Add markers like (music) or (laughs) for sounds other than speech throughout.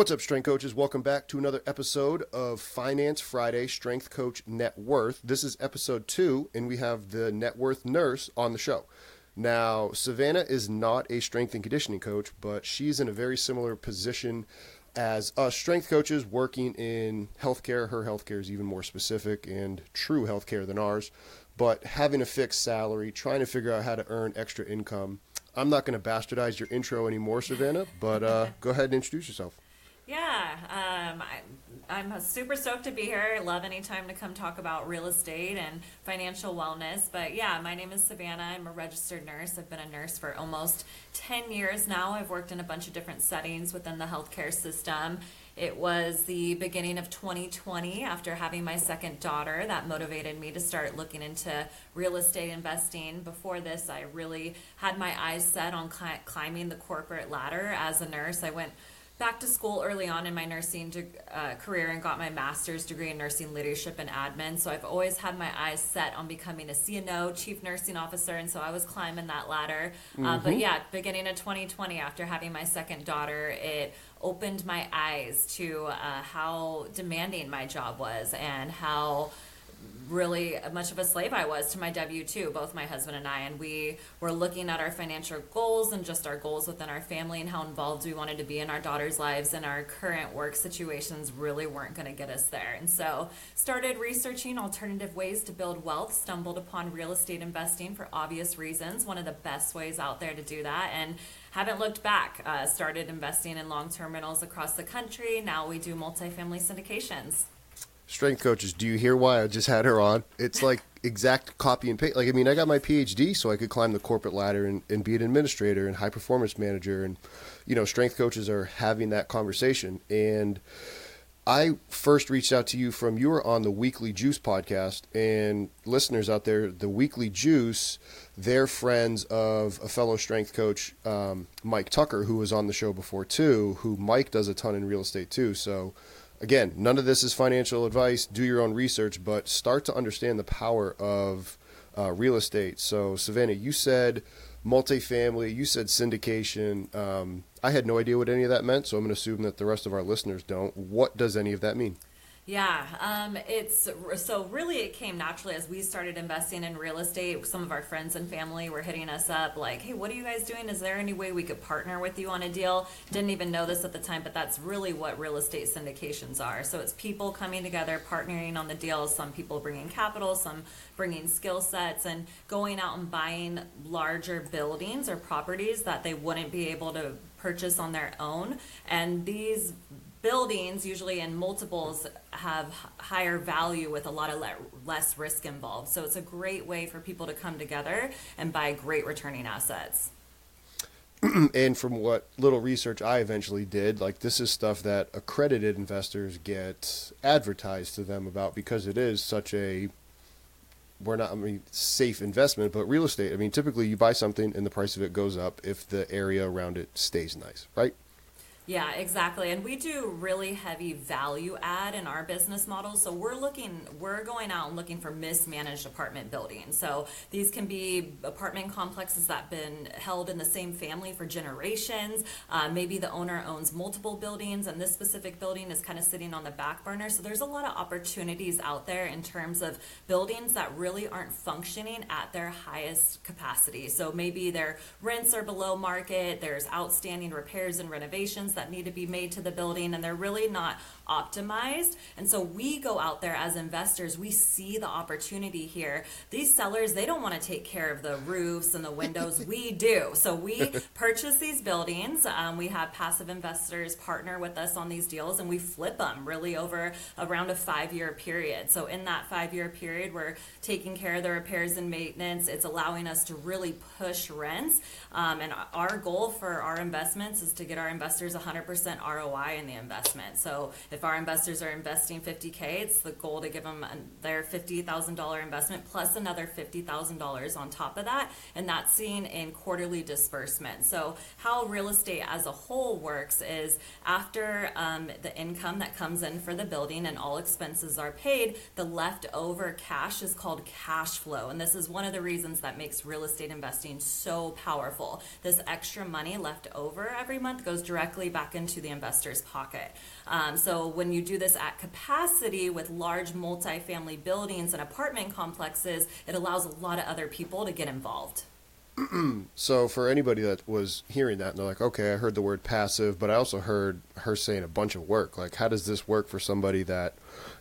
What's up, strength coaches? Welcome back to another episode of Finance Friday Strength Coach Net Worth. This is episode two, and we have the net worth nurse on the show. Now, Savannah is not a strength and conditioning coach, but she's in a very similar position as us strength coaches working in healthcare. Her healthcare is even more specific and true healthcare than ours, but having a fixed salary, trying to figure out how to earn extra income. I'm not going to bastardize your intro anymore, Savannah, but uh, go ahead and introduce yourself. Yeah, um, I, I'm super stoked to be here. I love any time to come talk about real estate and financial wellness. But yeah, my name is Savannah. I'm a registered nurse. I've been a nurse for almost 10 years now. I've worked in a bunch of different settings within the healthcare system. It was the beginning of 2020 after having my second daughter that motivated me to start looking into real estate investing. Before this, I really had my eyes set on climbing the corporate ladder as a nurse. I went back to school early on in my nursing uh, career and got my master's degree in nursing leadership and admin. So I've always had my eyes set on becoming a CNO, chief nursing officer, and so I was climbing that ladder. Mm-hmm. Uh, but mm-hmm. yeah, beginning of 2020, after having my second daughter, it opened my eyes to uh, how demanding my job was and how really much of a slave I was to my W 2, both my husband and I. And we were looking at our financial goals and just our goals within our family and how involved we wanted to be in our daughter's lives. And our current work situations really weren't going to get us there. And so started researching alternative ways to build wealth, stumbled upon real estate investing for obvious reasons, one of the best ways out there to do that. And haven't looked back. Uh, started investing in long term rentals across the country. Now we do multifamily syndications strength coaches, do you hear why I just had her on? It's (laughs) like exact copy and paste. Like, I mean, I got my PhD so I could climb the corporate ladder and, and be an administrator and high performance manager. And, you know, strength coaches are having that conversation. And I first reached out to you from you were on the Weekly Juice podcast. And listeners out there, the Weekly Juice, they're friends of a fellow strength coach, um, Mike Tucker, who was on the show before too, who Mike does a ton in real estate too. So, again, none of this is financial advice. Do your own research, but start to understand the power of uh, real estate. So, Savannah, you said multifamily, you said syndication. Um, I had no idea what any of that meant, so I'm going to assume that the rest of our listeners don't. What does any of that mean? Yeah, um, it's so really it came naturally as we started investing in real estate. Some of our friends and family were hitting us up like, "Hey, what are you guys doing? Is there any way we could partner with you on a deal?" Didn't even know this at the time, but that's really what real estate syndications are. So it's people coming together, partnering on the deals. Some people bringing capital, some bringing skill sets, and going out and buying larger buildings or properties that they wouldn't be able to purchase on their own. And these buildings usually in multiples have higher value with a lot of le- less risk involved so it's a great way for people to come together and buy great returning assets (clears throat) and from what little research I eventually did, like this is stuff that accredited investors get advertised to them about because it is such a we're not I mean safe investment, but real estate. I mean, typically you buy something and the price of it goes up if the area around it stays nice, right? Yeah, exactly. And we do really heavy value add in our business model. So we're looking, we're going out and looking for mismanaged apartment buildings. So these can be apartment complexes that have been held in the same family for generations. Uh, maybe the owner owns multiple buildings and this specific building is kind of sitting on the back burner. So there's a lot of opportunities out there in terms of buildings that really aren't functioning at their highest capacity. So maybe their rents are below market, there's outstanding repairs and renovations that need to be made to the building and they're really not optimized. And so we go out there as investors, we see the opportunity here. These sellers, they don't want to take care of the roofs and the windows. (laughs) we do. So we (laughs) purchase these buildings. Um, we have passive investors partner with us on these deals and we flip them really over around a five year period. So in that five year period, we're taking care of the repairs and maintenance. It's allowing us to really push rents. Um, and our goal for our investments is to get our investors 100% ROI in the investment. So if if our investors are investing 50K, it's the goal to give them their $50,000 investment plus another $50,000 on top of that. And that's seen in quarterly disbursement. So, how real estate as a whole works is after um, the income that comes in for the building and all expenses are paid, the leftover cash is called cash flow. And this is one of the reasons that makes real estate investing so powerful. This extra money left over every month goes directly back into the investor's pocket. Um, so when you do this at capacity with large multifamily buildings and apartment complexes, it allows a lot of other people to get involved. (clears throat) So for anybody that was hearing that and they're like, okay, I heard the word passive, but I also heard her saying a bunch of work. Like, how does this work for somebody that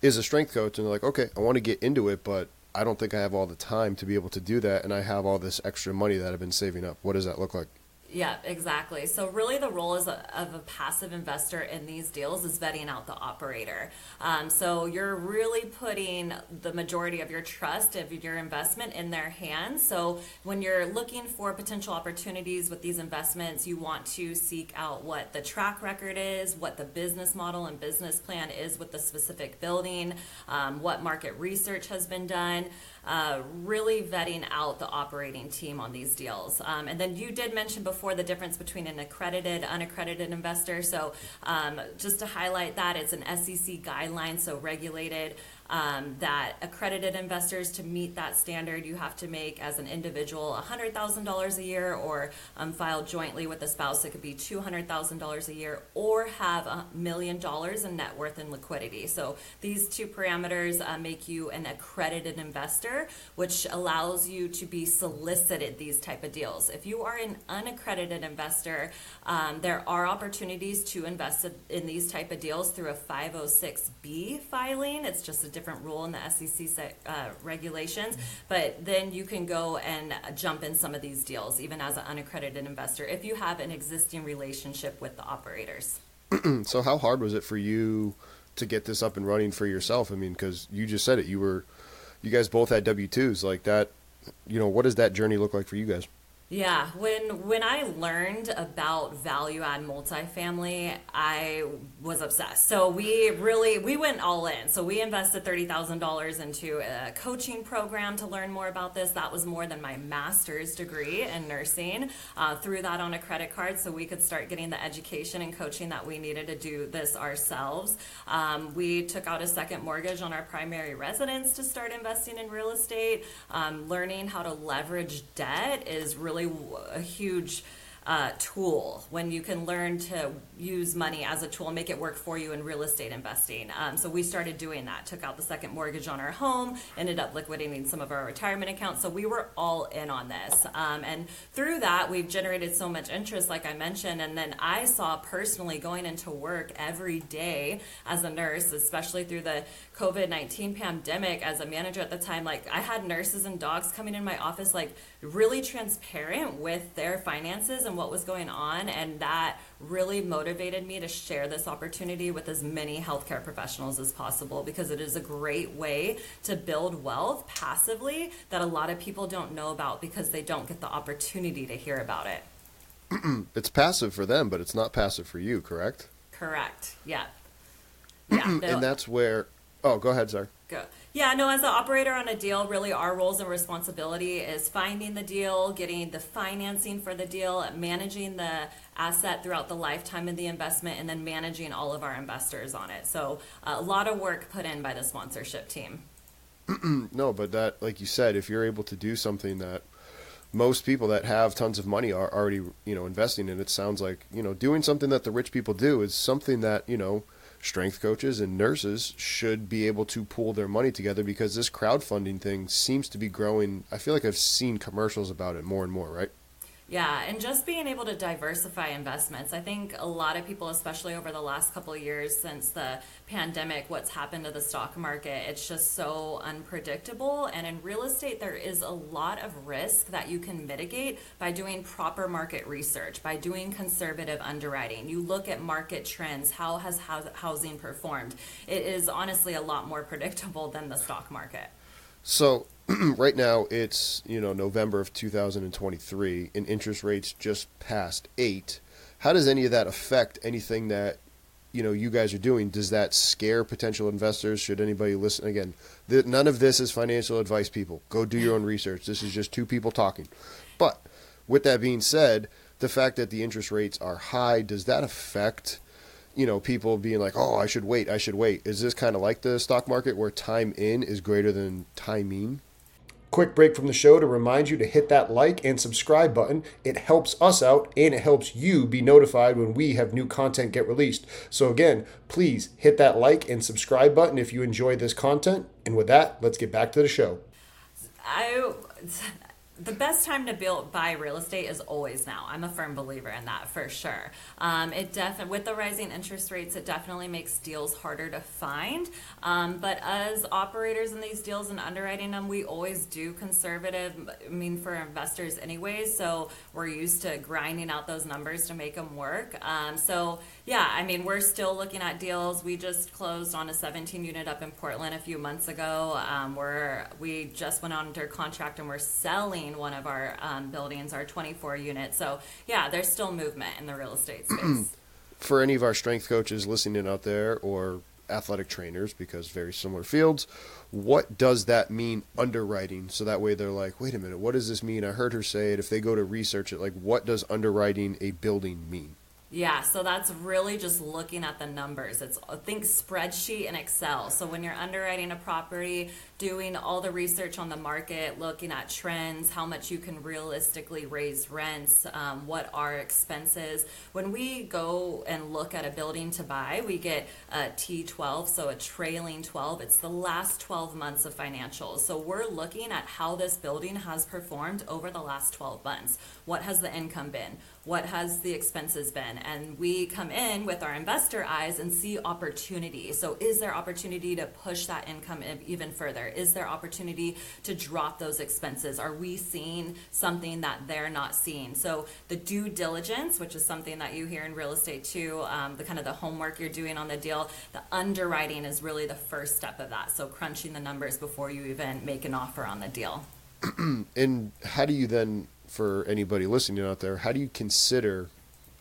is a strength coach and they're like, okay, I want to get into it, but I don't think I have all the time to be able to do that, and I have all this extra money that I've been saving up. What does that look like? Yeah, exactly. So really, the role as a, of a passive investor in these deals is vetting out the operator. Um, so you're really putting the majority of your trust of your investment in their hands. So when you're looking for potential opportunities with these investments, you want to seek out what the track record is, what the business model and business plan is with the specific building, um, what market research has been done. Uh, really vetting out the operating team on these deals. Um, and then you did mention before the difference between an accredited, unaccredited investor. So um, just to highlight that, it's an SEC guideline, so regulated. Um, that accredited investors to meet that standard, you have to make as an individual $100,000 a year or um, file jointly with a spouse. It could be $200,000 a year or have a million dollars in net worth and liquidity. So these two parameters uh, make you an accredited investor, which allows you to be solicited these type of deals. If you are an unaccredited investor, um, there are opportunities to invest in these type of deals through a 506B filing. It's just a different rule in the SEC se- uh, regulations, but then you can go and jump in some of these deals, even as an unaccredited investor, if you have an existing relationship with the operators. (clears throat) So how hard was it for you to get this up and running for yourself? I mean, because you just said it, you were, you guys both had W twos like that. You know, what does that journey look like for you guys? Yeah, when when I learned about value add multifamily, I was obsessed. So we really we went all in. So we invested thirty thousand dollars into a coaching program to learn more about this. That was more than my master's degree in nursing. Uh, threw that on a credit card so we could start getting the education and coaching that we needed to do this ourselves. Um, we took out a second mortgage on our primary residence to start investing in real estate. Um, learning how to leverage debt is really a huge uh, tool when you can learn to use money as a tool make it work for you in real estate investing. Um, so we started doing that, took out the second mortgage on our home, ended up liquidating some of our retirement accounts. So we were all in on this. Um, and through that, we've generated so much interest, like I mentioned. And then I saw personally going into work every day as a nurse, especially through the COVID 19 pandemic as a manager at the time, like I had nurses and docs coming in my office, like really transparent with their finances and what was going on. And that really motivated me to share this opportunity with as many healthcare professionals as possible because it is a great way to build wealth passively that a lot of people don't know about because they don't get the opportunity to hear about it. (clears throat) It's passive for them, but it's not passive for you, correct? Correct. Yeah. (clears throat) Yeah. And that's where. Oh, go ahead, sir. Go. Yeah, no, as an operator on a deal, really our roles and responsibility is finding the deal, getting the financing for the deal, managing the asset throughout the lifetime of the investment, and then managing all of our investors on it. So a lot of work put in by the sponsorship team. (clears throat) No, but that, like you said, if you're able to do something that most people that have tons of money are already, you know, investing in, it sounds like, you know, doing something that the rich people do is something that, you know, strength coaches and nurses should be able to pool their money together because this crowdfunding thing seems to be growing. I feel like I've seen commercials about it more and more, right? Yeah, and just being able to diversify investments. I think a lot of people, especially over the last couple of years since the pandemic, what's happened to the stock market, it's just so unpredictable. And in real estate, there is a lot of risk that you can mitigate by doing proper market research, by doing conservative underwriting. You look at market trends, how has housing performed? It is honestly a lot more (laughs) predictable than the stock market. So (clears throat) right now it's you know November of 2023, and interest rates just passed eight. How does any of that affect anything that you know you guys are doing? Does that scare potential investors? Should anybody listen? Again th- none of this is financial advice people. Go do your own research. This is just two people talking. But with that being said the fact that the interest rates are high does that affect you know people being like oh i should wait i should wait. Is this kind of like the stock market where time in is greater than timing Quick break from the show to remind you to hit that like and subscribe button. It helps us out and it helps you be notified when we have new content get released. So, again, please hit that like and subscribe button if you enjoy this content. And with that, let's get back to the show. I the best time to build buy real estate is always now. I'm a firm believer in that for sure. Um, it definitely with the rising interest rates, it definitely makes deals harder to find. Um, but as operators in these deals and underwriting them, we always do conservative. I mean, for investors anyways, so we're used to grinding out those numbers to make them work. Um, so yeah, I mean, we're still looking at deals. We just closed on a 17 unit up in Portland a few months ago. Um, we're we just went under contract and we're selling one of our um, buildings, our 24 unit. So yeah, there's still movement in the real estate space. (clears throat) for any of our strength coaches listening out there or athletic trainers because very similar fields what does that mean underwriting so that way they're like wait a minute what does this mean i heard her say it if they go to research it like what does underwriting a building mean Yeah, so that's really just looking at the numbers. It's think spreadsheet and Excel. So when you're underwriting a property, doing all the research on the market, looking at trends, how much you can realistically raise rents, um, what are expenses. When we go and look at a building to buy, we get a T12, so a trailing 12. It's the last 12 months of financials. So we're looking at how this building has performed over the last 12 months. What has the income been? What has the expenses been? And we come in with our investor eyes and see opportunity. So is there opportunity to push that income even further? Is there opportunity to drop those expenses? Are we seeing something that they're not seeing? So the due diligence, which is something that you hear in real estate too, um, the kind of the homework you're doing on the deal, the underwriting is really the first step of that. So crunching the numbers before you even make an offer on the deal. (clears throat) and how do you then for anybody listening out there how do you consider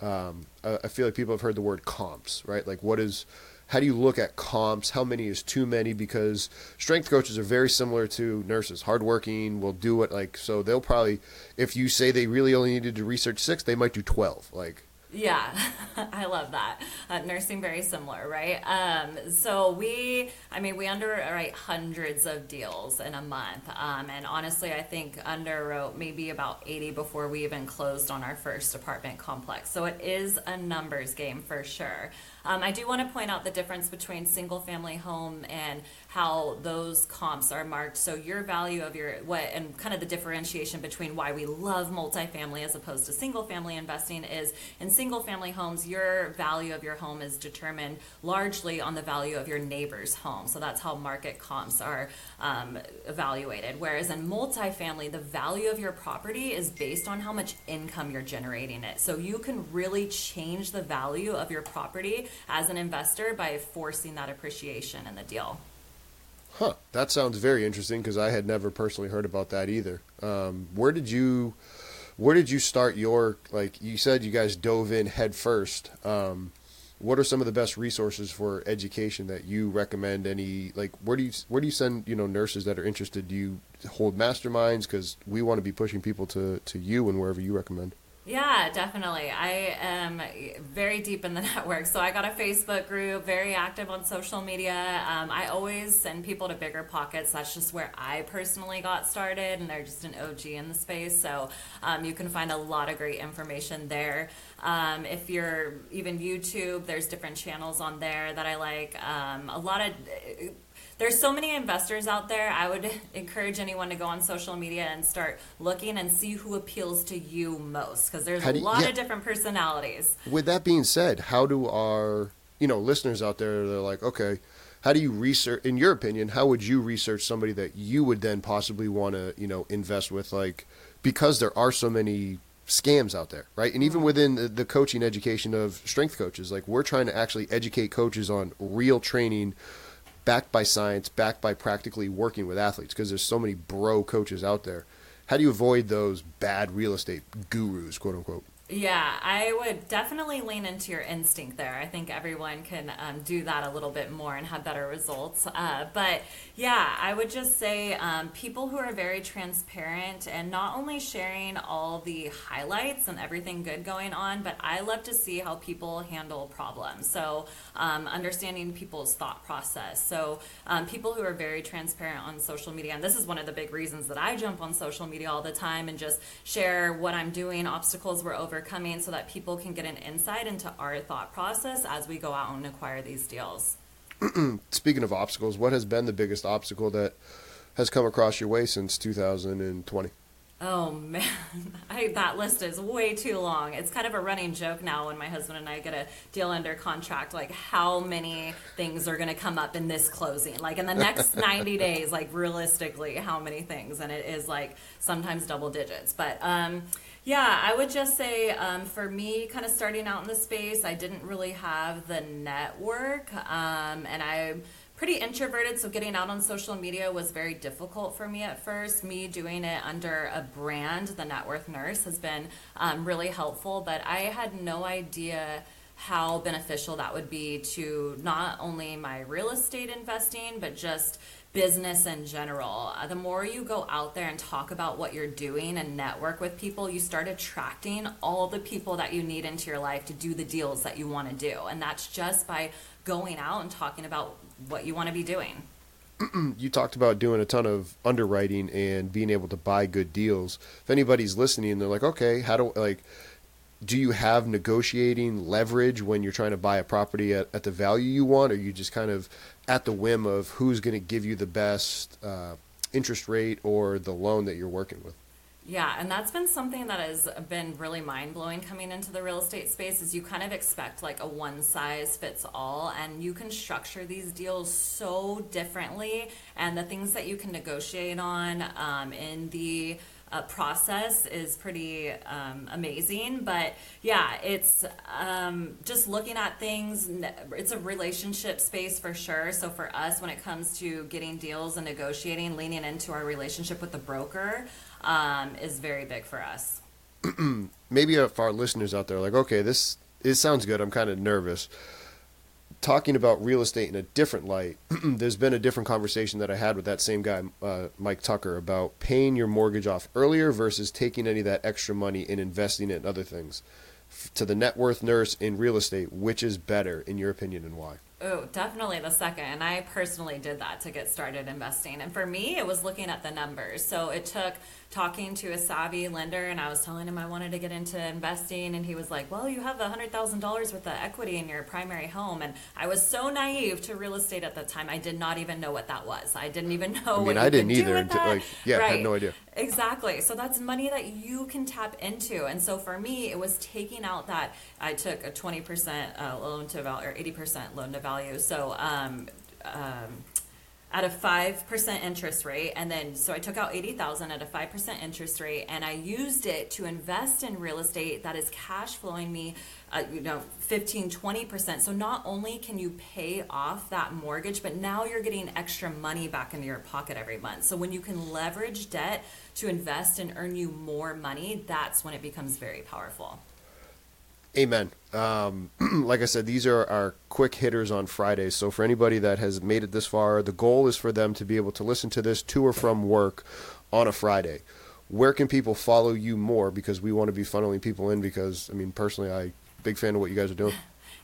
um, I feel like people have heard the word comps right? Like what is how do you look at comps? How many is too many? Because strength coaches are very similar to nurses. Hardworking will do it like so they'll probably if you say they really only needed to research six they might do 12 like Yeah, (laughs) I love that. Uh, nursing very similar, right? Um, so we, I mean, we underwrite hundreds of deals in a month, um, and honestly, I think underwrote maybe about eighty before we even closed on our first apartment complex. So it is a numbers game for sure. Um, I do want to point out the difference between single family home and how those comps are marked. So your value of your what and kind of the differentiation between why we love multifamily as opposed to single family investing is in single family homes, your value of your home is determined largely on the value of your neighbor's home. So that's how market comps are um, evaluated. Whereas in multifamily, the value of your property is based on how much income you're generating it. So you can really change the value of your property as an investor by forcing that appreciation in the deal. Huh. That sounds very interesting because I had never personally heard about that either. Um, where did you, where did you start your like? You said you guys dove in head first. Um, what are some of the best resources for education that you recommend? Any like where do you where do you send you know nurses that are interested? Do you hold masterminds because we want to be pushing people to to you and wherever you recommend? Yeah, definitely. I am very deep in the (laughs) network. So I got a Facebook group, very active on social media. Um, I always send people to Bigger Pockets. That's just where I personally got started, and they're just an OG in the space. So um, you can find a lot of great information there. Um, if you're even YouTube, there's different channels on there that I like. Um, a lot of there's so many investors out there. I would (laughs) encourage anyone to go on social media and start looking and see who appeals to you most because there's How a lot yeah. of different personalities. With that being said, how do our you know listeners out there? They're like, okay, how do you research? In your opinion, how would you research somebody that you would then possibly want to you know invest with? Like because there are so many scams out there, right? And even mm-hmm. within the, the coaching education of strength coaches, like we're trying to actually educate coaches on real training. Backed by science, backed by practically working with athletes, because there's so many bro coaches out there. How do you avoid those bad real estate gurus, quote unquote? Yeah, I would definitely lean into your instinct there. I think everyone can um, do that a little bit more and have better results. Uh, but yeah, I would just say um, people who are very transparent and not only sharing all the highlights and everything good going on, but I love to see how people handle problems. So um, understanding people's thought process. So um, people who are very transparent on social media, and this is one of the big reasons that I jump on social media all the time and just share what I'm doing, obstacles we're over overcoming so that people can get an insight into our thought process as we go out and acquire these deals. (clears throat) Speaking of obstacles, what has been the biggest obstacle that has come across your way since 2020? Oh man, (laughs) I, that list is way too long. It's kind of a running joke now when my husband and I get a deal under contract, like how many things are going to come up in this closing, like in the next (laughs) 90 days, like realistically, how many things, and it is like sometimes double digits. But um, yeah, I would just say um, for me, kind of starting out in the space, I didn't really have the network, um, and I'm pretty introverted, so getting out on social media was very difficult for me at first. Me doing it under a brand, the Net Worth Nurse, has been um, really helpful, but I had no idea how beneficial that would be to not only my real estate investing, but just business in general. Uh, the more you go out there and talk about what you're doing and network with people, you start attracting all the people that you need into your life to do the deals that you want to do. And that's just by going out and talking about what you want to be doing. (clears throat) you talked about doing a ton of underwriting and being able to buy good deals. If anybody's listening, they're like, okay, how do like do you have negotiating leverage when you're trying to buy a property at, at the value you want, or you just kind of at the whim of who's going to give you the best uh, interest rate or the loan that you're working with? Yeah, and that's been something that has been really mind blowing coming into the real estate space. Is you kind of expect like a one size fits all, and you can structure these deals so differently, and the things that you can negotiate on um, in the uh, process is pretty um, amazing. But yeah, it's um, just looking at things. It's a relationship space for sure. So for us, when it comes to getting deals and negotiating, leaning into our relationship with the broker um, is very big for us. (clears throat) Maybe if our listeners out there are like, okay, this it sounds good. I'm kind of nervous talking about real estate in a different light, (clears throat) there's been a different conversation that I had with that same guy, uh, Mike Tucker, about paying your mortgage off earlier versus taking any of that extra money and investing it in other things. F- to the net worth nurse in real estate, which is better in your opinion and why? Oh, definitely the second. And I personally did that to get started investing. And for me, it was looking at the numbers. So it took talking to a savvy lender, and I was telling him I wanted to get into investing. And he was like, Well, you have $100,000 worth of equity in your primary home. And I was so naive to real estate at the time. I did not even know what that was. I didn't even (laughs) know I mean, I didn't either. Until, like, yeah, right. I had no idea. Exactly. So that's money that you can tap into. And so for me, it was taking out that I took a 20% uh, loan to value or 80% loan to value. So, um, um, at a 5% interest rate and then so i took out 80000 at a 5% interest rate and i used it to invest in real estate that is cash flowing me uh, you know 15 20% so not only can you pay off that mortgage but now you're getting extra money back into your pocket every month. So when you can leverage debt to invest and earn you more money that's when it becomes very powerful Amen. Um, (clears throat) like I said, these are our quick hitters on Fridays. So for anybody that has made it this far, the goal is for them to be able to listen to this to or from work on a Friday. Where can people follow you more? Because we want to be funneling people in. Because I mean, personally, I big fan of what you guys are doing.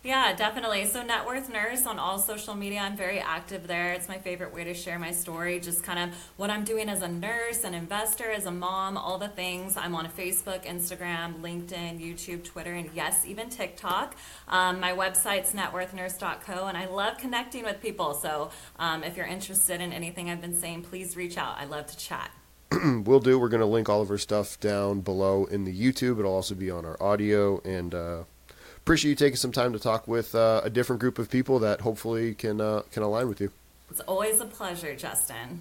Yeah, definitely. So, Net Worth Nurse on all social media. I'm very active there. It's my favorite way to share my story, just kind of what I'm doing as a nurse, an investor, as a mom, all the things. I'm on Facebook, Instagram, LinkedIn, YouTube, Twitter, and yes, even TikTok. Um, my website's networthnurse.co, and I love connecting with people. So, um, if you're interested in anything I've been saying, please reach out. I love to chat. (clears throat) we'll do. We're going to link all of our stuff down below in the YouTube. It'll also be on our audio and. Uh appreciate you taking some time to talk with uh, a different group of people that hopefully can uh, can align with you. It's always a pleasure, Justin.